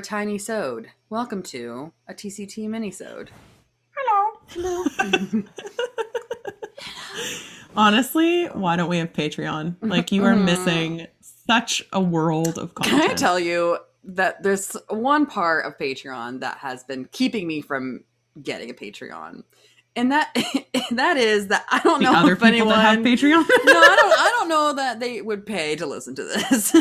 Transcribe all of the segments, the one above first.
tiny hello a tiny sode. Welcome to a TCT minisode. Hello. Hello. Honestly, why don't we have Patreon? Like you are mm-hmm. missing such a world of content. Can I tell you that there's one part of Patreon that has been keeping me from getting a Patreon, and that that is that I don't the know other if people anyone. that have Patreon? no, I don't. I don't know that they would pay to listen to this.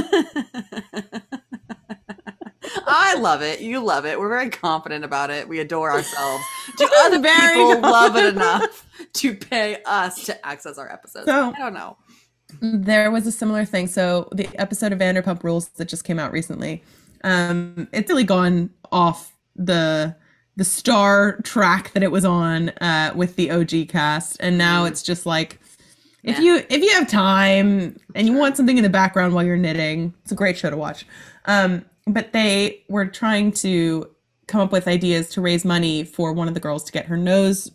I love it. You love it. We're very confident about it. We adore ourselves. Do other Very people love it enough to pay us to access our episodes? So- I don't know. there was a similar thing. So the episode of Vanderpump Rules that just came out recently, um, it's really gone off the the star track that it was on uh, with the OG cast, and now Mm. it's just like if Yeah. you if you have time and you want something in the background while you're knitting, it's a great show to watch. Um, but they were trying to come up with ideas to raise money for one of the girls to get her nose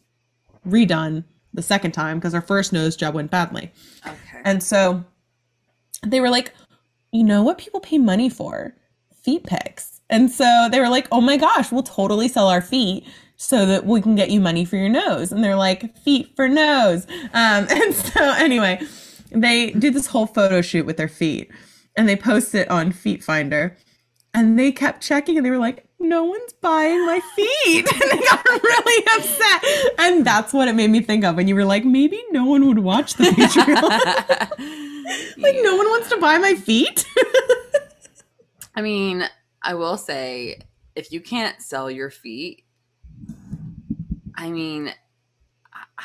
redone the second time because her first nose job went badly. Okay. And so they were like, you know what people pay money for? Feet pics. And so they were like, oh my gosh, we'll totally sell our feet so that we can get you money for your nose. And they're like, feet for nose. Um, and so anyway, they do this whole photo shoot with their feet and they post it on Feet Finder. And they kept checking and they were like, no one's buying my feet. And they got really upset. And that's what it made me think of when you were like, maybe no one would watch the Patreon. like, no one wants to buy my feet. I mean, I will say, if you can't sell your feet, I mean,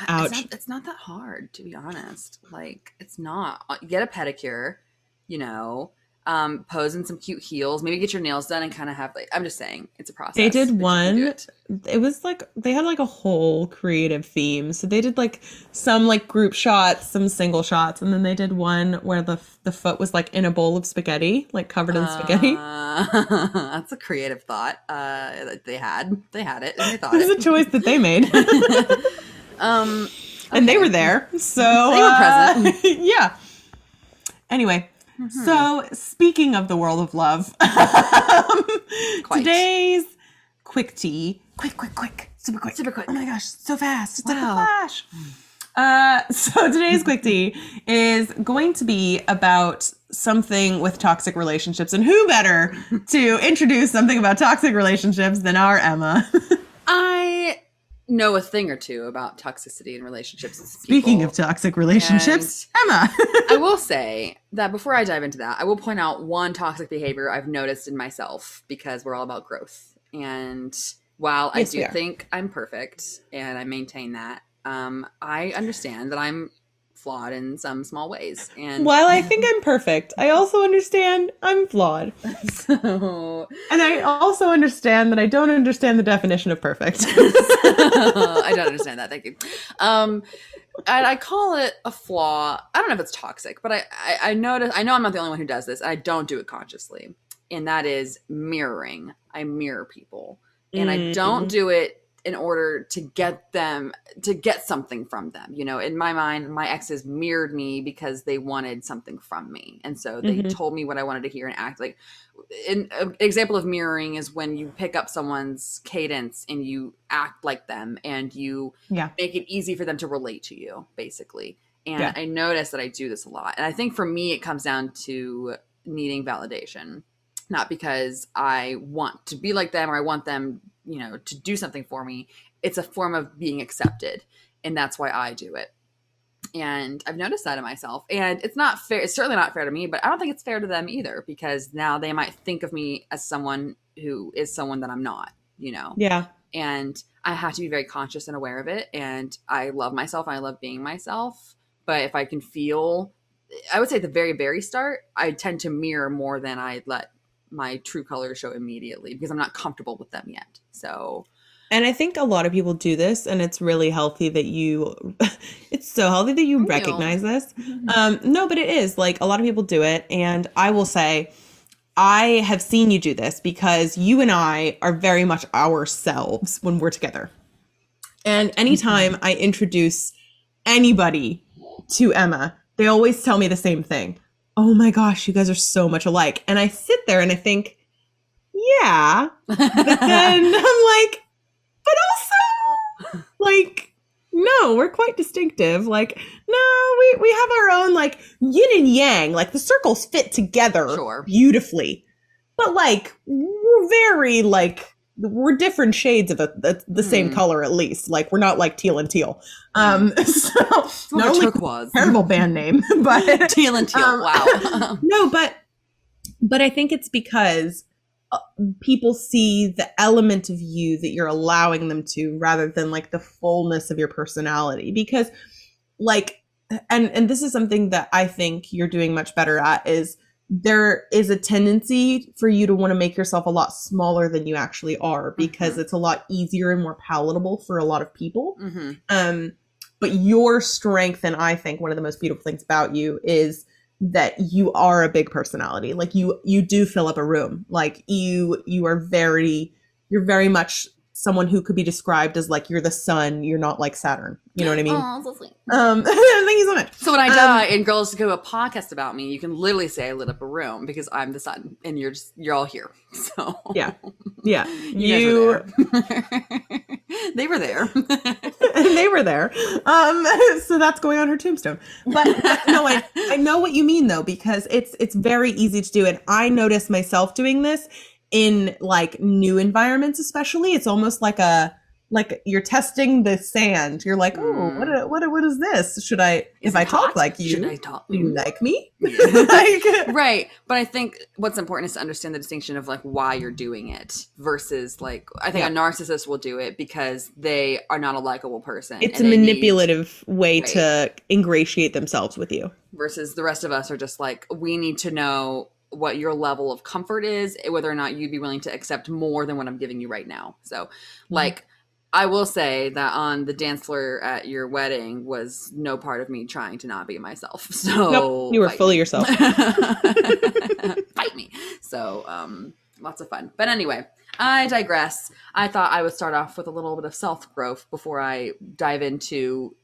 Ouch. It's not, it's not that hard, to be honest. Like, it's not. Uh, Get a pedicure, you know, um, pose in some cute heels, maybe get your nails done and kind of have, like, I'm just saying, it's a process. They did but you can do one- it. it was like they had like a whole creative theme. So they did like some like group shots, some single shots, and then they did one where the the foot was like in a bowl of spaghetti, like covered in spaghetti. Uh, that's a creative thought. Uh, they had, they had it, and they thought It was a choice that they made. um, and they were there. So They were uh, present. yeah. Anyway, Mhm. so speaking of the world of love, today's quick tea, quick, quick, quick, super quick, Super quick. Oh my gosh, so fast! It's like a flash. Uh, so today's quick tea is going to be about something with toxic relationships, and who better to introduce something about toxic relationships than our Emma? I know a thing or two about toxicity in relationships. Speaking people. of toxic relationships, Emma. I will say that before I dive into that, I will point out one toxic behavior I've noticed in myself because we're all about growth. And while Yes, I do think I'm perfect and I maintain that, um, I understand that I'm flawed in some small ways. And While I think I'm perfect, I also understand I'm flawed. so And I also understand that I don't understand the definition of perfect. I don't understand that. Thank you. Um, and I call it a flaw. I don't know if it's toxic, but I, I, I notice, I know I'm not the only one who does this. I don't do it consciously. And that is mirroring. I mirror people. And I don't do it in order to get them, to get something from them. You know, in my mind, my exes mirrored me because they wanted something from me. And so they Mhm. told me what I wanted to hear and act like an an example of mirroring is when you pick up someone's cadence and you act like them and you Yeah. make it easy for them to relate to you basically and Yeah. i notice that i do this a lot and i think for me it comes down to needing validation not because i want to be like them or i want them you know to do something for me it's a form of being accepted and that's why i do it and I've noticed that in myself. And it's not fair. It's certainly not fair to me, but I don't think it's fair to them either because now they might think of me as someone who is someone that I'm not, you know? Yeah. And I have to be very conscious and aware of it. And I love myself I love being myself. But if I can feel, I would say at the very, very start, I tend to mirror more than I let my true colors show immediately because I'm not comfortable with them yet. So, And I think a lot of people do this, and it's really healthy that you, it's so healthy that you you. recognize this. Um, no, but it is like a lot of people do it. And I will say, I have seen you do this because you and I are very much ourselves when we're together. And anytime I introduce anybody to Emma, they always tell me the same thing. Oh my gosh, you guys are so much alike. And I sit there and I think, yeah. But then I'm like, but also, like, no, we're quite distinctive. Like, no, we, we have our own, like, yin and yang. Like, the circles fit together Sure. beautifully. But, like, we're very, like, we're different shades of a, the, the same Hmm. color, at least. Like, we're not like teal and teal. Um, so, more not only turquoise. terrible band name, but Teal and teal. Um, wow. no, but but I think it's because uh, people see the element of you that you're allowing them to rather than like the fullness of your personality because like and and this is something that I think you're doing much better at is there is a tendency for you to want to make yourself a lot smaller than you actually are because Mhm. it's a lot easier and more palatable for a lot of people. Hmm um but your strength and i think one of the most beautiful things about you is that you are a big personality. Like you you do fill up a room. Like you you are very you're very much someone who could be described as like you're the sun you're not like saturn you know what i mean Aw, so sweet. um thank you so much So when I Um, die and girls do a podcast about me, you can literally say I lit up a room because I'm the sun and you're just you're all here. So Yeah. yeah you, you, guys were there. they were there. they were there um so that's going on her tombstone but, but no I, I know what you mean though because it's it's very easy to do and i notice myself doing this in like new environments especially it's almost like a like you're testing the sand you're like oh Mm. what what what is this should i Is if i it talk like you Should I talk? do you like me like right but i think what's important is to understand the distinction of like why you're doing it versus like i think Yeah. a narcissist will do it because they are not a likable person it's a they need- manipulative way Right. to ingratiate themselves with you versus the rest of us are just like we need to know what your level of comfort is whether or not you'd be willing to accept more than what i'm giving you right now. So like i will say that on the dance floor at your wedding was no part of me trying to not be myself. So nope you were fully me. yourself. Fight me. So um lots of fun. But anyway i digress. I thought i would start off with a little bit of self growth before i dive into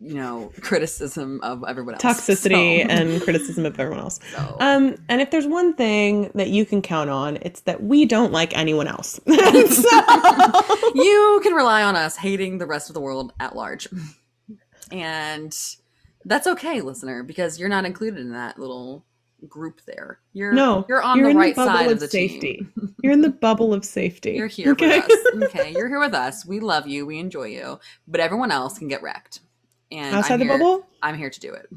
you know criticism of everyone else toxicity So- and criticism of everyone else so Um, and if there's one thing that you can count on, it's that we don't like anyone else. so, you can rely on us hating the rest of the world at large. And that's okay, listener, because you're not included in that little group there. You're no, you're on you're the right the side of, of the safety. team. You're in the bubble of safety. You're here okay? with us. Okay, you're here with us. We love you. We enjoy you. But everyone else can get wrecked. And Outside I'm the here, bubble, I'm here to do it.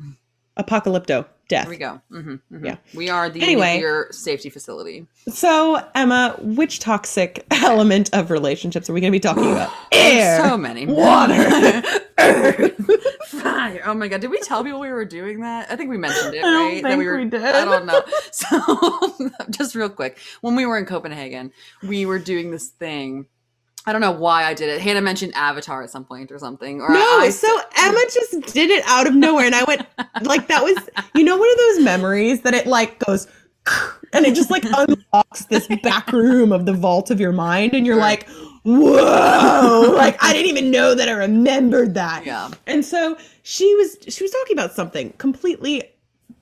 apocalypto, death. Here we go. hmm Yeah. We are the Anyway. nuclear safety facility. So, Emma, which toxic element of relationships are we going to be talking about? Air. So many. water, fire. Oh my god, did we tell people we were doing that? I think we mentioned it, I don't right? think we we did. I don't know. So, just real quick, when we were in Copenhagen, we were doing this thing. I don't know why I did it. Hanah mentioned Avatar at some point or something. Or no, I, so Emma just did it out of nowhere, and I went like that was you know one of those memories that it like goes and it just like unlocks this back room of the vault of your mind, and you're like, whoa, like I didn't even know that I remembered that. yeah. And so she was she was talking about something completely.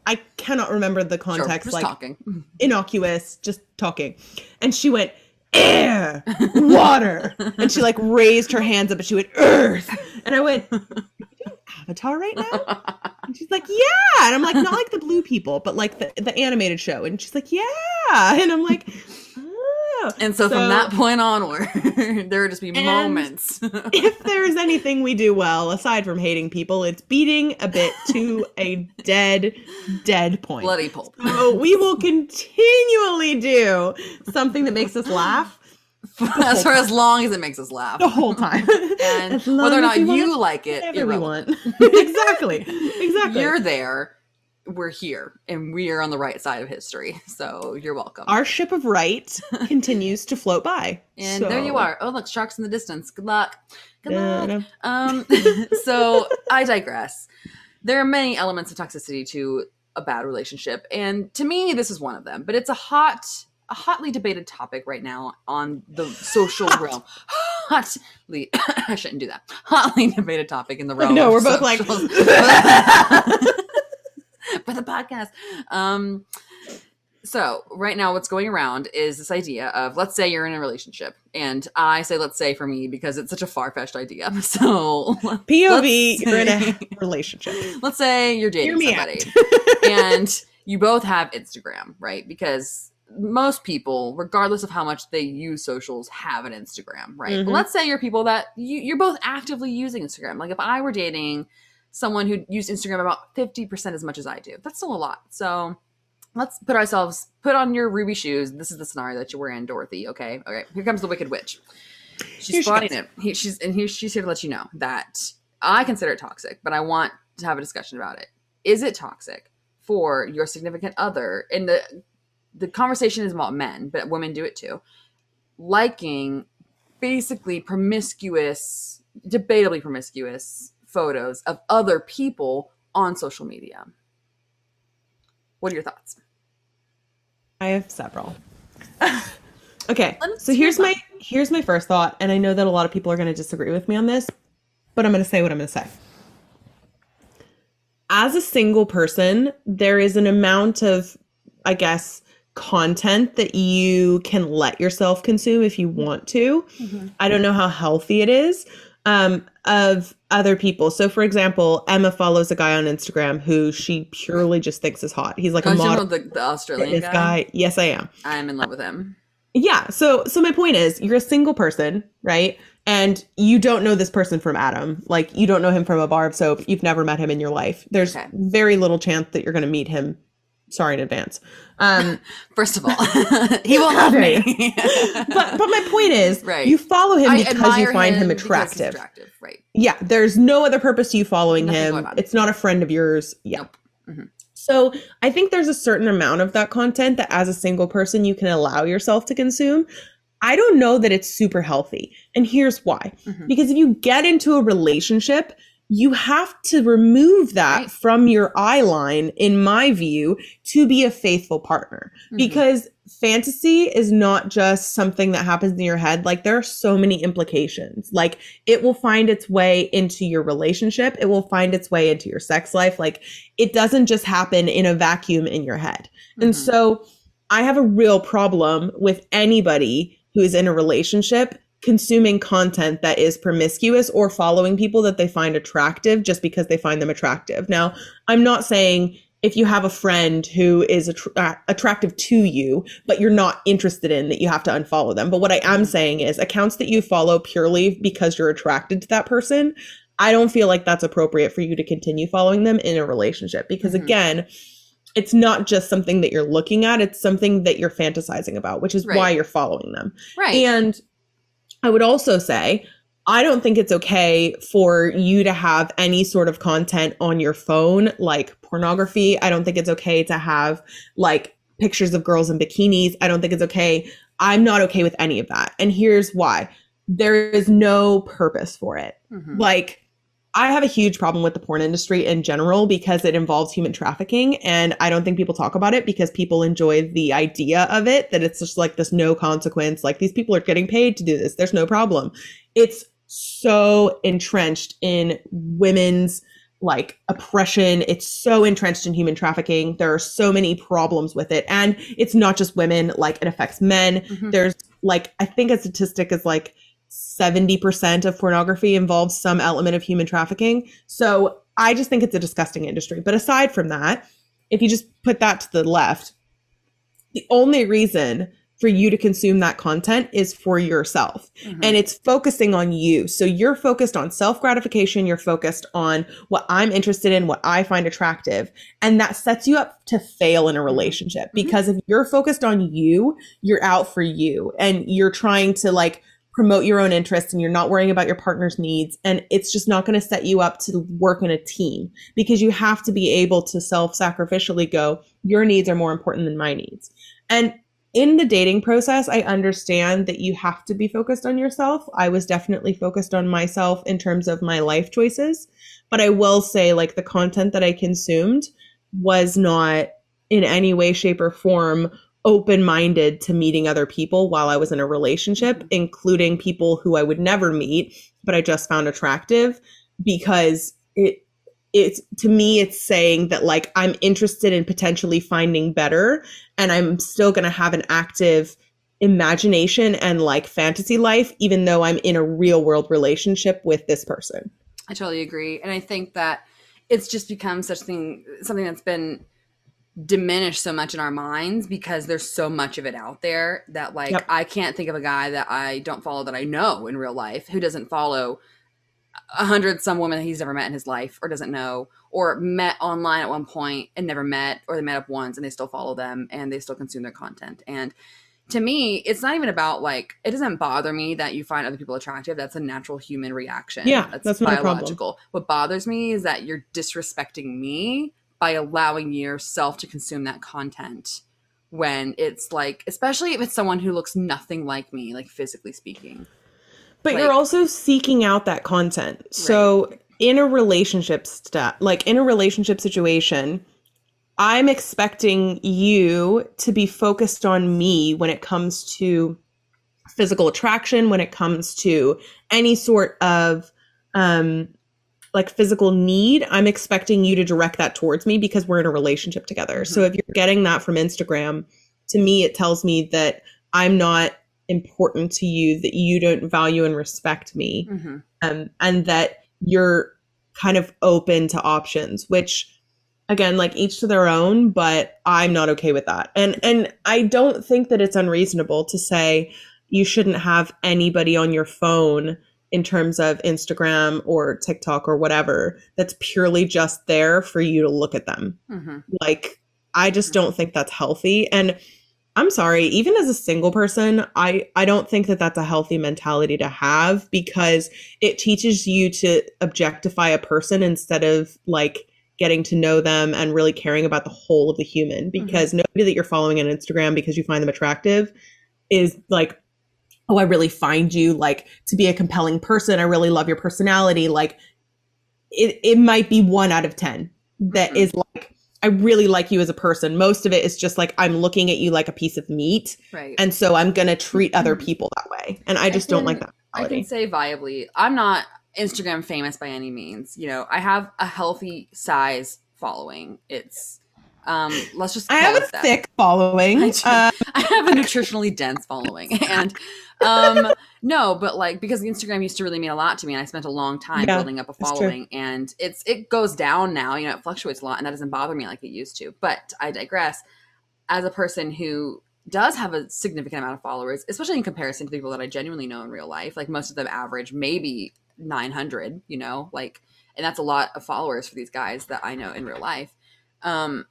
I cannot remember the Sure, context, just like talking. innocuous, just talking. And she went, air, water. and she like raised her hands up and she went, earth. And I went, "Are you doing Avatar right now? And she's like, yeah. And I'm like, not like the blue people, but like the, the animated show. And she's like, yeah. And I'm like, And so, from that point onward, there would just be moments. if there's anything we do well, aside from hating people, it's beating a bit to a dead, dead point. Bloody pulp. So we will continually do something that makes us laugh as for as long as it makes us laugh. the whole time. And whether or not you like it, whatever we want. exactly. Exactly. You're there. We're here, and we are on the right side of history. So you're welcome. Our ship of right continues to float by. and there you are. Oh, look, sharks in the distance. Good luck. Good luck. Um, so I digress. There are many elements of toxicity to a bad relationship, and to me, this is one of them. But it's a hot, a hotly debated topic right now on the social Hot. realm. Hotly, I shouldn't do that. Hotly debated topic in the realm. No, we're both like- socials. for the podcast. Um, So, right now, what's going around is this idea of let's say you're in a relationship. And I say, let's say for me, because it's such a far fetched idea. So, POV, let's you're in a relationship. let's say you're dating somebody and you both have Instagram, right? Because most people, regardless of how much they use socials, have an Instagram, right? Mhm. But let's say you're people that you, you're both actively using Instagram. Like if I were dating someone who used Instagram about 50% as much as I do, that's still a lot. So let's put ourselves, put on your ruby shoes. This is the scenario that you were in, Dorothy. Okay. Okay. Here comes the Wicked Witch. She's Here she it. He, she's, and here, she's here to let you know that I consider it toxic, but I want to have a discussion about it. Is it toxic for your significant other? And the the conversation is about men, but women do it too. Liking basically promiscuous, debatably promiscuous photos of other people on social media. What are your thoughts? I have several. okay, Let's so here's my here's my first thought, and I know that a lot of people are going to disagree with me on this, but I'm going to say what I'm going to say. As a single person, there is an amount of, I guess, content that you can let yourself consume if you want to. I don't know how healthy it is um, of other people. So, for example, Emma follows a guy on Instagram who she purely just thinks is hot. He's like a Oh, you model. the, the Australian This guy? guy, yes, I am. I'm in love with him. Yeah. So so my point is you're a single person, right? And you don't know this person from Adam. Like you don't know him from a bar of soap. You've never met him in your life. There's Okay. very little chance that you're going to meet him. Sorry in advance. Um, First of all, he will love me. but but my point is, Right. you follow him I because you find him, he's attractive. attractive, right? Yeah. There's no other purpose to you following Nothing him. It's not a friend of yours. Yeah. Nope. Mhm. So I think there's a certain amount of that content that as a single person you can allow yourself to consume. I don't know that it's super healthy. And here's why. Mhm. Because if you get into a relationship, you have to remove that Right. from your eye line, in my view, to be a faithful partner. Mhm. Because fantasy is not just something that happens in your head. Like there are so many implications. Like it will find its way into your relationship, it will find its way into your sex life. Like it doesn't just happen in a vacuum in your head. And Mhm. so I have a real problem with anybody who is in a relationship consuming content that is promiscuous or following people that they find attractive just because they find them attractive. Now, I'm not saying if you have a friend who is uh, attractive to you, but you're not interested in that you have to unfollow them. But what I am saying is accounts that you follow purely because you're attracted to that person, I don't feel like that's appropriate for you to continue following them in a relationship because Mhm. again, it's not just something that you're looking at, it's something that you're fantasizing about, which is Right. why you're following them. right. And I would also say, I don't think it's okay for you to have any sort of content on your phone, like pornography. I don't think it's okay to have like pictures of girls in bikinis. I don't think it's okay. I'm not okay with any of that. And here's why there is no purpose for it. Mhm. Like, I have a huge problem with the porn industry in general because it involves human trafficking. And I don't think people talk about it because people enjoy the idea of it, that it's just like this no consequence, like these people are getting paid to do this. There's no problem. It's so entrenched in women's like oppression. It's so entrenched in human trafficking. There are so many problems with it. And it's not just women, like it affects men. Mhm. There's like, I think a statistic is like 70% of pornography involves some element of human trafficking. So I just think it's a disgusting industry. But aside from that, if you just put that to the left, the only reason for you to consume that content is for yourself Mhm. and it's focusing on you. So you're focused on self gratification, you're focused on what I'm interested in, what I find attractive, and that sets you up to fail in a relationship because if you're focused on you, you're out for you and you're trying to like promote your own interests and you're not worrying about your partner's needs and it's just not going to set you up to work in a team because you have to be able to self-sacrificially go your needs are more important than my needs. And in the dating process, I understand that you have to be focused on yourself. I was definitely focused on myself in terms of my life choices. But I will say, like, the content that I consumed was not in any way, shape, or form open minded to meeting other people while I was in a relationship, mm-hmm. including people who I would never meet, but I just found attractive because it it's to me it's saying that like i'm interested in potentially finding better and i'm still going to have an active imagination and like fantasy life even though i'm in a real world relationship with this person. I totally agree, and I think that it's just become such thing something that's been diminished so much in our minds because there's so much of it out there that like Yep. I can't think of a guy that I don't follow that I know in real life who doesn't follow a hundred some that he's never met in his life or doesn't know or met online at one point and never met or they met up once and they still follow them and they still consume their content and to me it's not even about like it doesn't bother me that you find other people attractive that's a natural human reaction Yeah, that's problem. biological what bothers me is that you're disrespecting me by allowing yourself to consume that content when it's like especially if it's someone who looks nothing like me like physically speaking. But Like- you're also seeking out that content. So in a relationship sta like in a relationship situation i'm expecting you to be focused on me when it comes to physical attraction when it comes to any sort of um like physical need i'm expecting you to direct that towards me because we're in a relationship together so if you're getting that from instagram to me it tells me that i'm not important to you that you don't value and respect me mm-hmm. um, and that you're kind of open to options which again like each to their own but i'm not okay with that and and i don't think that it's unreasonable to say you shouldn't have anybody on your phone in terms of instagram or tiktok or whatever that's purely just there for you to look at them. Mm-hmm. like i just don't think that's healthy. And i'm sorry even as a single person i i don't think that that's a healthy mentality to have because it teaches you to objectify a person instead of like getting to know them and really caring about the whole of the human. Because nobody that you're following on instagram because you find them attractive is like oh i really find you like to be a compelling person i really love your personality like it, it might be one out of ten that Mhm. is like i really like you as a person most of it is just like i'm looking at you like a piece of meat right and so i'm gonna treat other Mhm. people that way and i just don't like can- that I can say viably, I'm not Instagram famous by any means. You know, I have a healthy size following. It's um let's just i have a that. thick following I uh, I have a nutritionally dense following. And um no, but like because Instagram used to really mean a lot to me and I spent a long time Yeah, building up a following and it's it goes down now, you know, it fluctuates a lot and that doesn't bother me like it used to. But I digress. As a person who does have a significant amount of followers, especially in comparison to people that I genuinely know in real life, like most of them average maybe 900, you know, like and that's a lot of followers for these guys that I know in real life. Um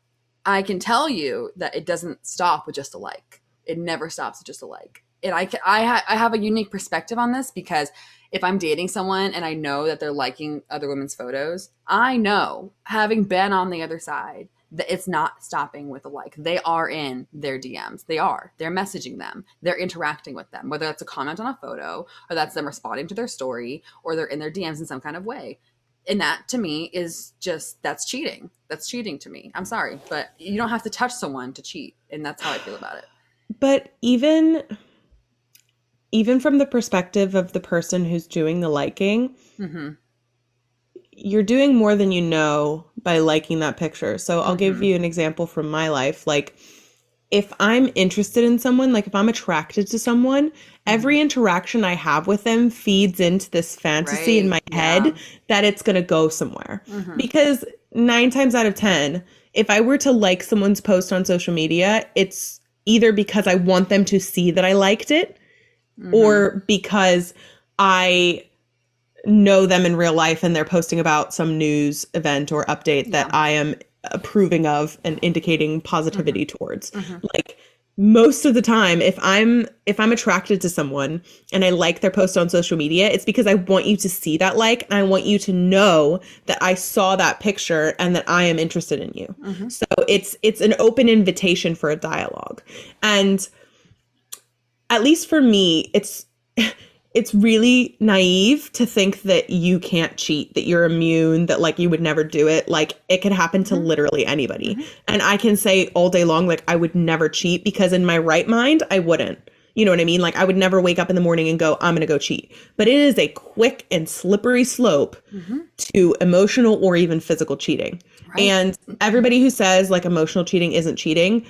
I can tell you that it doesn't stop with just a like. It never stops with just a like. And I ca- I, ha- I have a unique perspective on this because if I'm dating someone and I know that they're liking other women's photos, I know, having been on the other side, that it's not stopping with a like. They are in their DMs. They are. They're messaging them. They're interacting with them, whether that's a comment on a photo or that's them responding to their story or they're in their DMs in some kind of way and that to me is just that's cheating that's cheating to me i'm sorry but you don't have to touch someone to cheat and that's how i feel about it but even even from the perspective of the person who's doing the liking mm-hmm. you're doing more than you know by liking that picture. So I'll give Mhm. you an example from my life. Like if I'm interested in someone, like if I'm attracted to someone, every interaction I have with them feeds into this fantasy in my head yeah. that it's going to go somewhere. Mhm. Because 9 times out of 10, if I were to like someone's post on social media, it's either because I want them to see that I liked it Mhm. or because I know them in real life and they're posting about some news event or update that I am approving of and indicating positivity towards. Mhm. Like most of the time if I'm if I'm attracted to someone and I like their post on social media, it's because I want you to see that like and I want you to know that I saw that picture and that I am interested in you. Mhm. So it's it's an open invitation for a dialogue. And at least for me, it's it's really naive to think that you can't cheat, that you're immune, that like you would never do it. Like it could happen to Mhm. literally anybody. Mhm. And I can say all day long like I would never cheat because in my right mind I wouldn't. You know what I mean? Like I would never wake up in the morning and go, I'm going to go cheat. But it is a quick and slippery slope Mm-hmm. to emotional or even physical cheating. Right. And everybody who says like emotional cheating isn't cheating,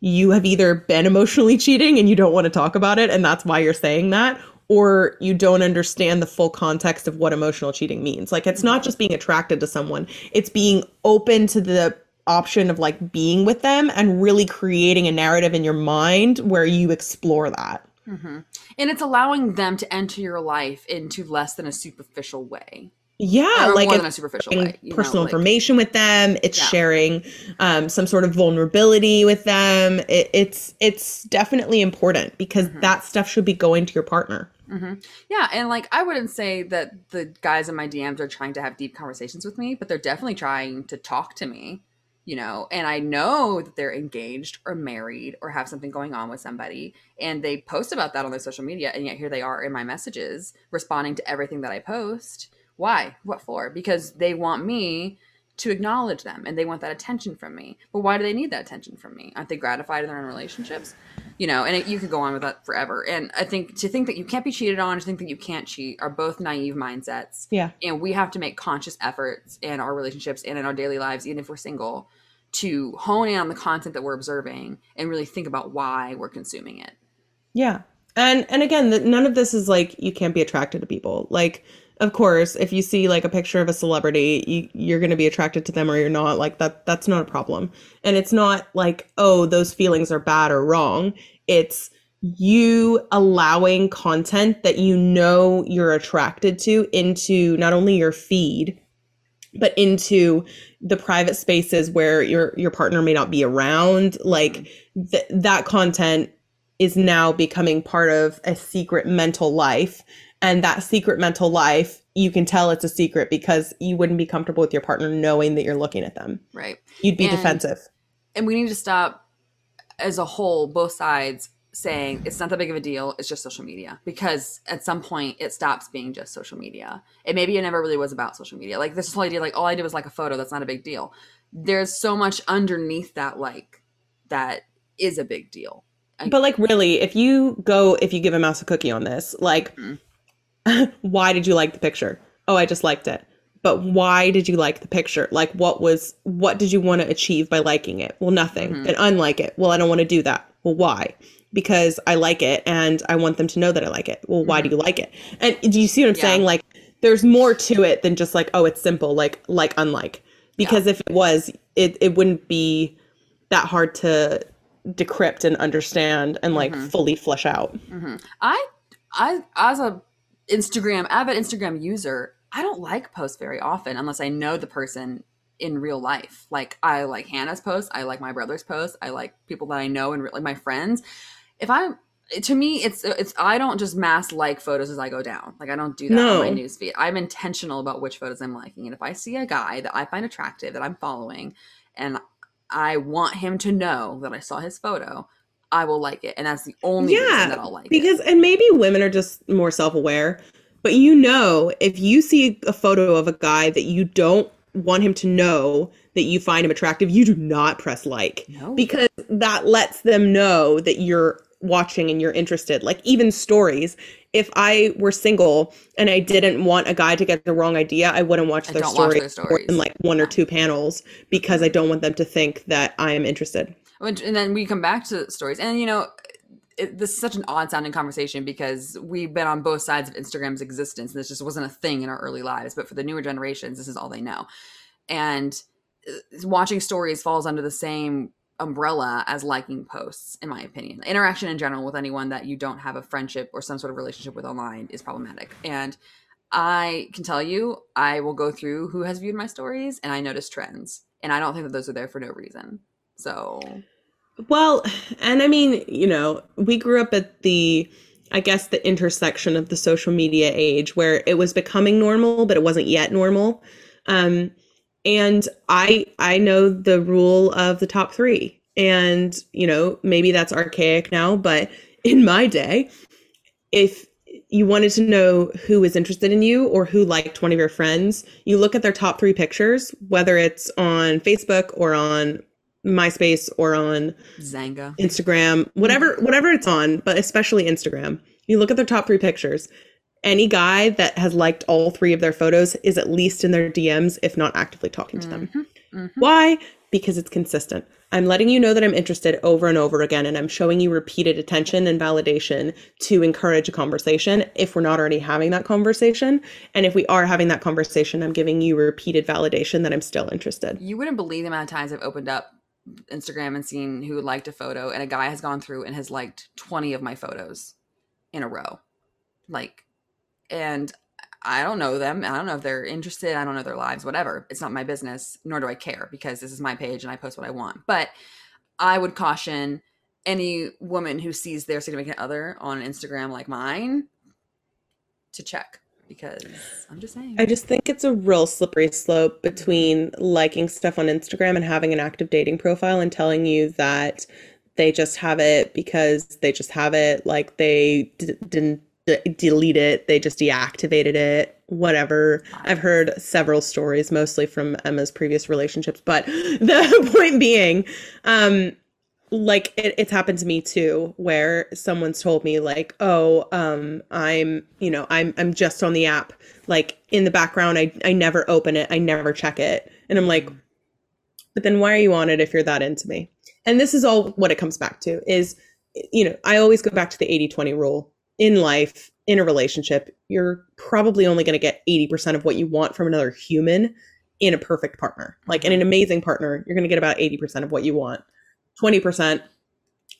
you have either been emotionally cheating and you don't want to talk about it and that's why you're saying that or you don't understand the full context of what emotional cheating means. Like it's not just being attracted to someone, it's being open to the option of like being with them and really creating a narrative in your mind where you explore that. Mm-hmm. And it's allowing them to enter your life into less than a superficial way. Yeah, or like more than a superficial way. you know, personal like- information with them. It's Yeah. sharing um, some sort of vulnerability with them. It, it's it's definitely important because Mm-hmm. that stuff should be going to your partner. Hmm Yeah, and like I wouldn't say that the guys in my DMs are trying to have deep conversations with me, but they're definitely trying to talk to me, you know. And I know that they're engaged or married or have something going on with somebody, and they post about that on their social media, and yet here they are in my messages responding to everything that I post. Why? What for? Because they want me to acknowledge them and they want that attention from me. But why do they need that attention from me? Aren't they gratified in their own relationships? You know, and it, you could go on with that forever. And I think to think that you can't be cheated on, to think that you can't cheat, are both naive mindsets. Yeah. And we have to make conscious efforts in our relationships and in our daily lives, even if we're single, to hone in on the content that we're observing and really think about why we're consuming it. Yeah. And and again, none of this is like you can't be attracted to people. Like of course, if you see like a picture of a celebrity, you, you're going to be attracted to them or you're not. Like that that's not a problem. And it's not like, oh, those feelings are bad or wrong. It's you allowing content that you know you're attracted to into not only your feed but into the private spaces where your your partner may not be around like mm-hmm. th- that content is now becoming part of a secret mental life and that secret mental life you can tell it's a secret because you wouldn't be comfortable with your partner knowing that you're looking at them Right. you'd be And- defensive And we need to stop as a whole, both sides saying it's not that big of a deal, it's just social media. Because at some point it stops being just social media. And maybe it never really was about social media. Like this whole idea, like all I did was like a photo, that's not a big deal. There's so much underneath that like that is a big deal. but like really if you go if you give a mouse a cookie on this like mm. why did you like the picture? Oh i just liked it. But why did you like the picture? Like what was what did you want to achieve by liking it? Well nothing. Mhm. then unlike it. Well i don't want to do that. Well why? Because i like it and i want them to know that i like it. Well why do you like it? And do you see what i'm Yeah. saying? Like there's more to it than just like oh it's simple like like unlike. Because if it was it it wouldn't be that hard to decrypt and understand and like Mhm. fully flesh out. Hmm I, I, as a Instagram avid Instagram user, I don't like posts very often unless I know the person in real life. Like I like Hanah's post, I like my brother's post, I like people that I know and like my friends. If I'm to me, it's it's I don't just mass like photos as I go down. Like I don't do that No. on my newsfeed. I'm intentional about which photos I'm liking, and if I see a guy that I find attractive that I'm following, and I want him to know that I saw his photo, I will like it, and that's the only reason Yeah, that I'll like it. because and maybe women are just more self-aware but you know if you see a photo of a guy that you don't want him to know that you find him attractive you do not press like No. because that lets them know that you're watching and you're interested like even stories if i were single and i didn't want a guy to get the wrong idea i wouldn't watch their don't watch story their stories. in like one or two panels because i don't want them to think that i am interested Which, and then we come back to stories, and you know, it, this is such an odd sounding conversation because we've been on both sides of Instagram's existence, and this just wasn't a thing in our early lives. But for the newer generations, this is all they know, and uh, watching stories falls under the same umbrella as liking posts in my opinion. Interaction in general with anyone that you don't have a friendship or some sort of relationship with online is problematic. And i can tell you i will go through who has viewed my stories and i notice trends. And i don't think that those are there for no reason. So Well, and I mean, you know, we grew up at the, I guess, the intersection of the social media age where it was becoming normal, but it wasn't yet normal. Um, and I, I know the rule of the top three, and you know, maybe that's archaic now, but in my day, if you wanted to know who was interested in you or who liked one of your friends, you look at their top three pictures, whether it's on Facebook or on MySpace or on Xanga. Instagram, whatever whatever it's on, but especially Instagram. You look at their top 3 pictures. Any guy that has liked all three of their photos is at least in their DMs if not actively talking to them. Mhm. Why? Because it's consistent. I'm letting you know that I'm interested over and over again, and I'm showing you repeated attention and validation to encourage a conversation if we're not already having that conversation. And if we are having that conversation, I'm giving you repeated validation that I'm still interested. You wouldn't believe the amount of times I've opened up Instagram and seen who liked a photo, and a guy has gone through and has liked 20 of my photos in a row. Like, and I don't know them. I don't know if they're interested. I don't know their lives, whatever. It's not my business, nor do I care because this is my page and I post what I want. But I would caution any woman who sees their significant other on Instagram like mine to check because I'm just saying. I just think it's a real slippery slope between liking stuff on Instagram and having an active dating profile and telling you that they just have it because they just have it. Like they d- didn't d- delete it, they just deactivated it, whatever. I've heard several stories, mostly from Emma's previous relationships. But the point being, um, like it, it's happened to me too where someone's told me like oh um i'm you know i'm i'm just on the app. Like in the background i i never open it. I never check it. And i'm like but then why are you on it if you're that into me? And this is all what it comes back to is you know i always go back to the 80-20 rule. In life in a relationship you're probably only going to get 80% of what you want from another human in a perfect partner. Like in an amazing partner you're going to get about 80% of what you want 20%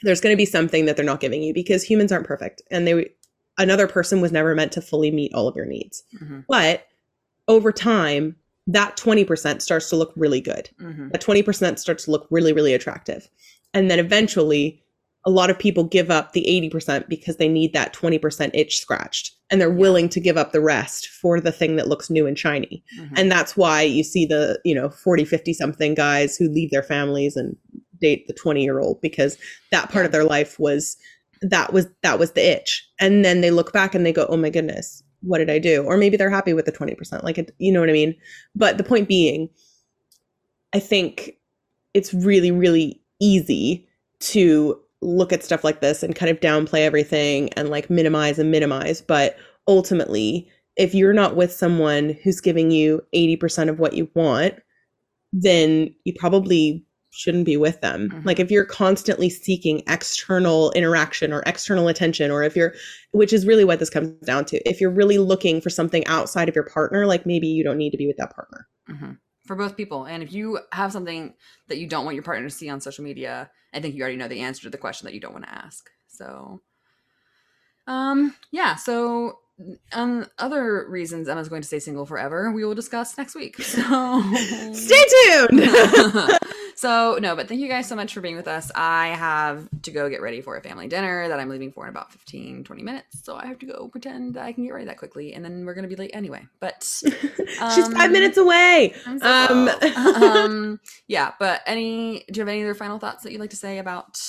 there's going to be something that they're not giving you because humans aren't perfect and they another person was never meant to fully meet all of your needs. Mhm, but over time that 20% starts to look really good. Mhm. that 20% starts to look really really attractive. And then eventually a lot of people give up the 80% because they need that 20% itch scratched and they're willing to give up the rest for the thing that looks new and shiny. Mhm. and that's why you see the you know 40 50 something guys who leave their families and date the 20 year old because that part of their life was that was that was the itch. And then they look back and they go oh my goodness what did i do? Or maybe they're happy with the 20% like it you know what i mean? But the point being i think it's really really easy to look at stuff like this and kind of downplay everything and like minimize and minimize. But ultimately if you're not with someone who's giving you 80% of what you want then you probably shouldn't be with them Mhm. like if you're constantly seeking external interaction or external attention or if you're which is really what this comes down to if you're really looking for something outside of your partner like maybe you don't need to be with that partner Mhm. for both people. And if you have something that you don't want your partner to see on social media, I think you already know the answer to the question that you don't want to ask. So, um, yeah. So, um, other reasons Emma's going to stay single forever, we will discuss next week. So, stay tuned so no, but thank you guys so much for being with us. I have to go get ready for a family dinner that I'm leaving for in about 15, 20 minutes. So I have to go pretend I can get ready that quickly, and then we're gonna be late anyway. But she's Um, five minutes away so Um, um, yeah, but any? Do you have any other final thoughts that you'd like to say about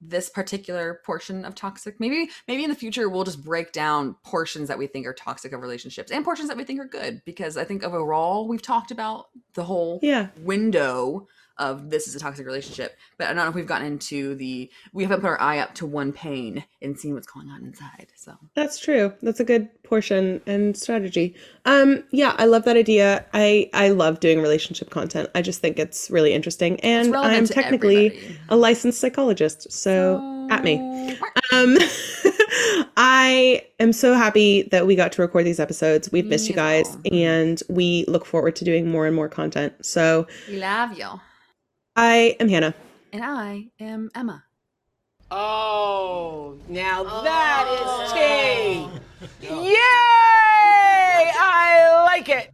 this particular portion of toxic? Maybe, maybe in the future we'll just break down portions that we think are toxic of relationships and portions that we think are good. Because I think overall we've talked about the whole yeah window of this is a toxic relationship. But I don't know if we've gotten into the we haven't put our eye up to one pane and seen what's going on inside. So That's true. That's a good portion and strategy. Um, yeah, I love that idea. I I love doing relationship content. I just think it's really interesting, and I'm technically everybody. a licensed psychologist. So, at me. Um, I am so happy that we got to record these episodes. We've missed you as guys, and we look forward to doing more and more content. So, we love you. I am Hanah. And I am Emma. Oh, now oh. that is tea. Yay! I like it.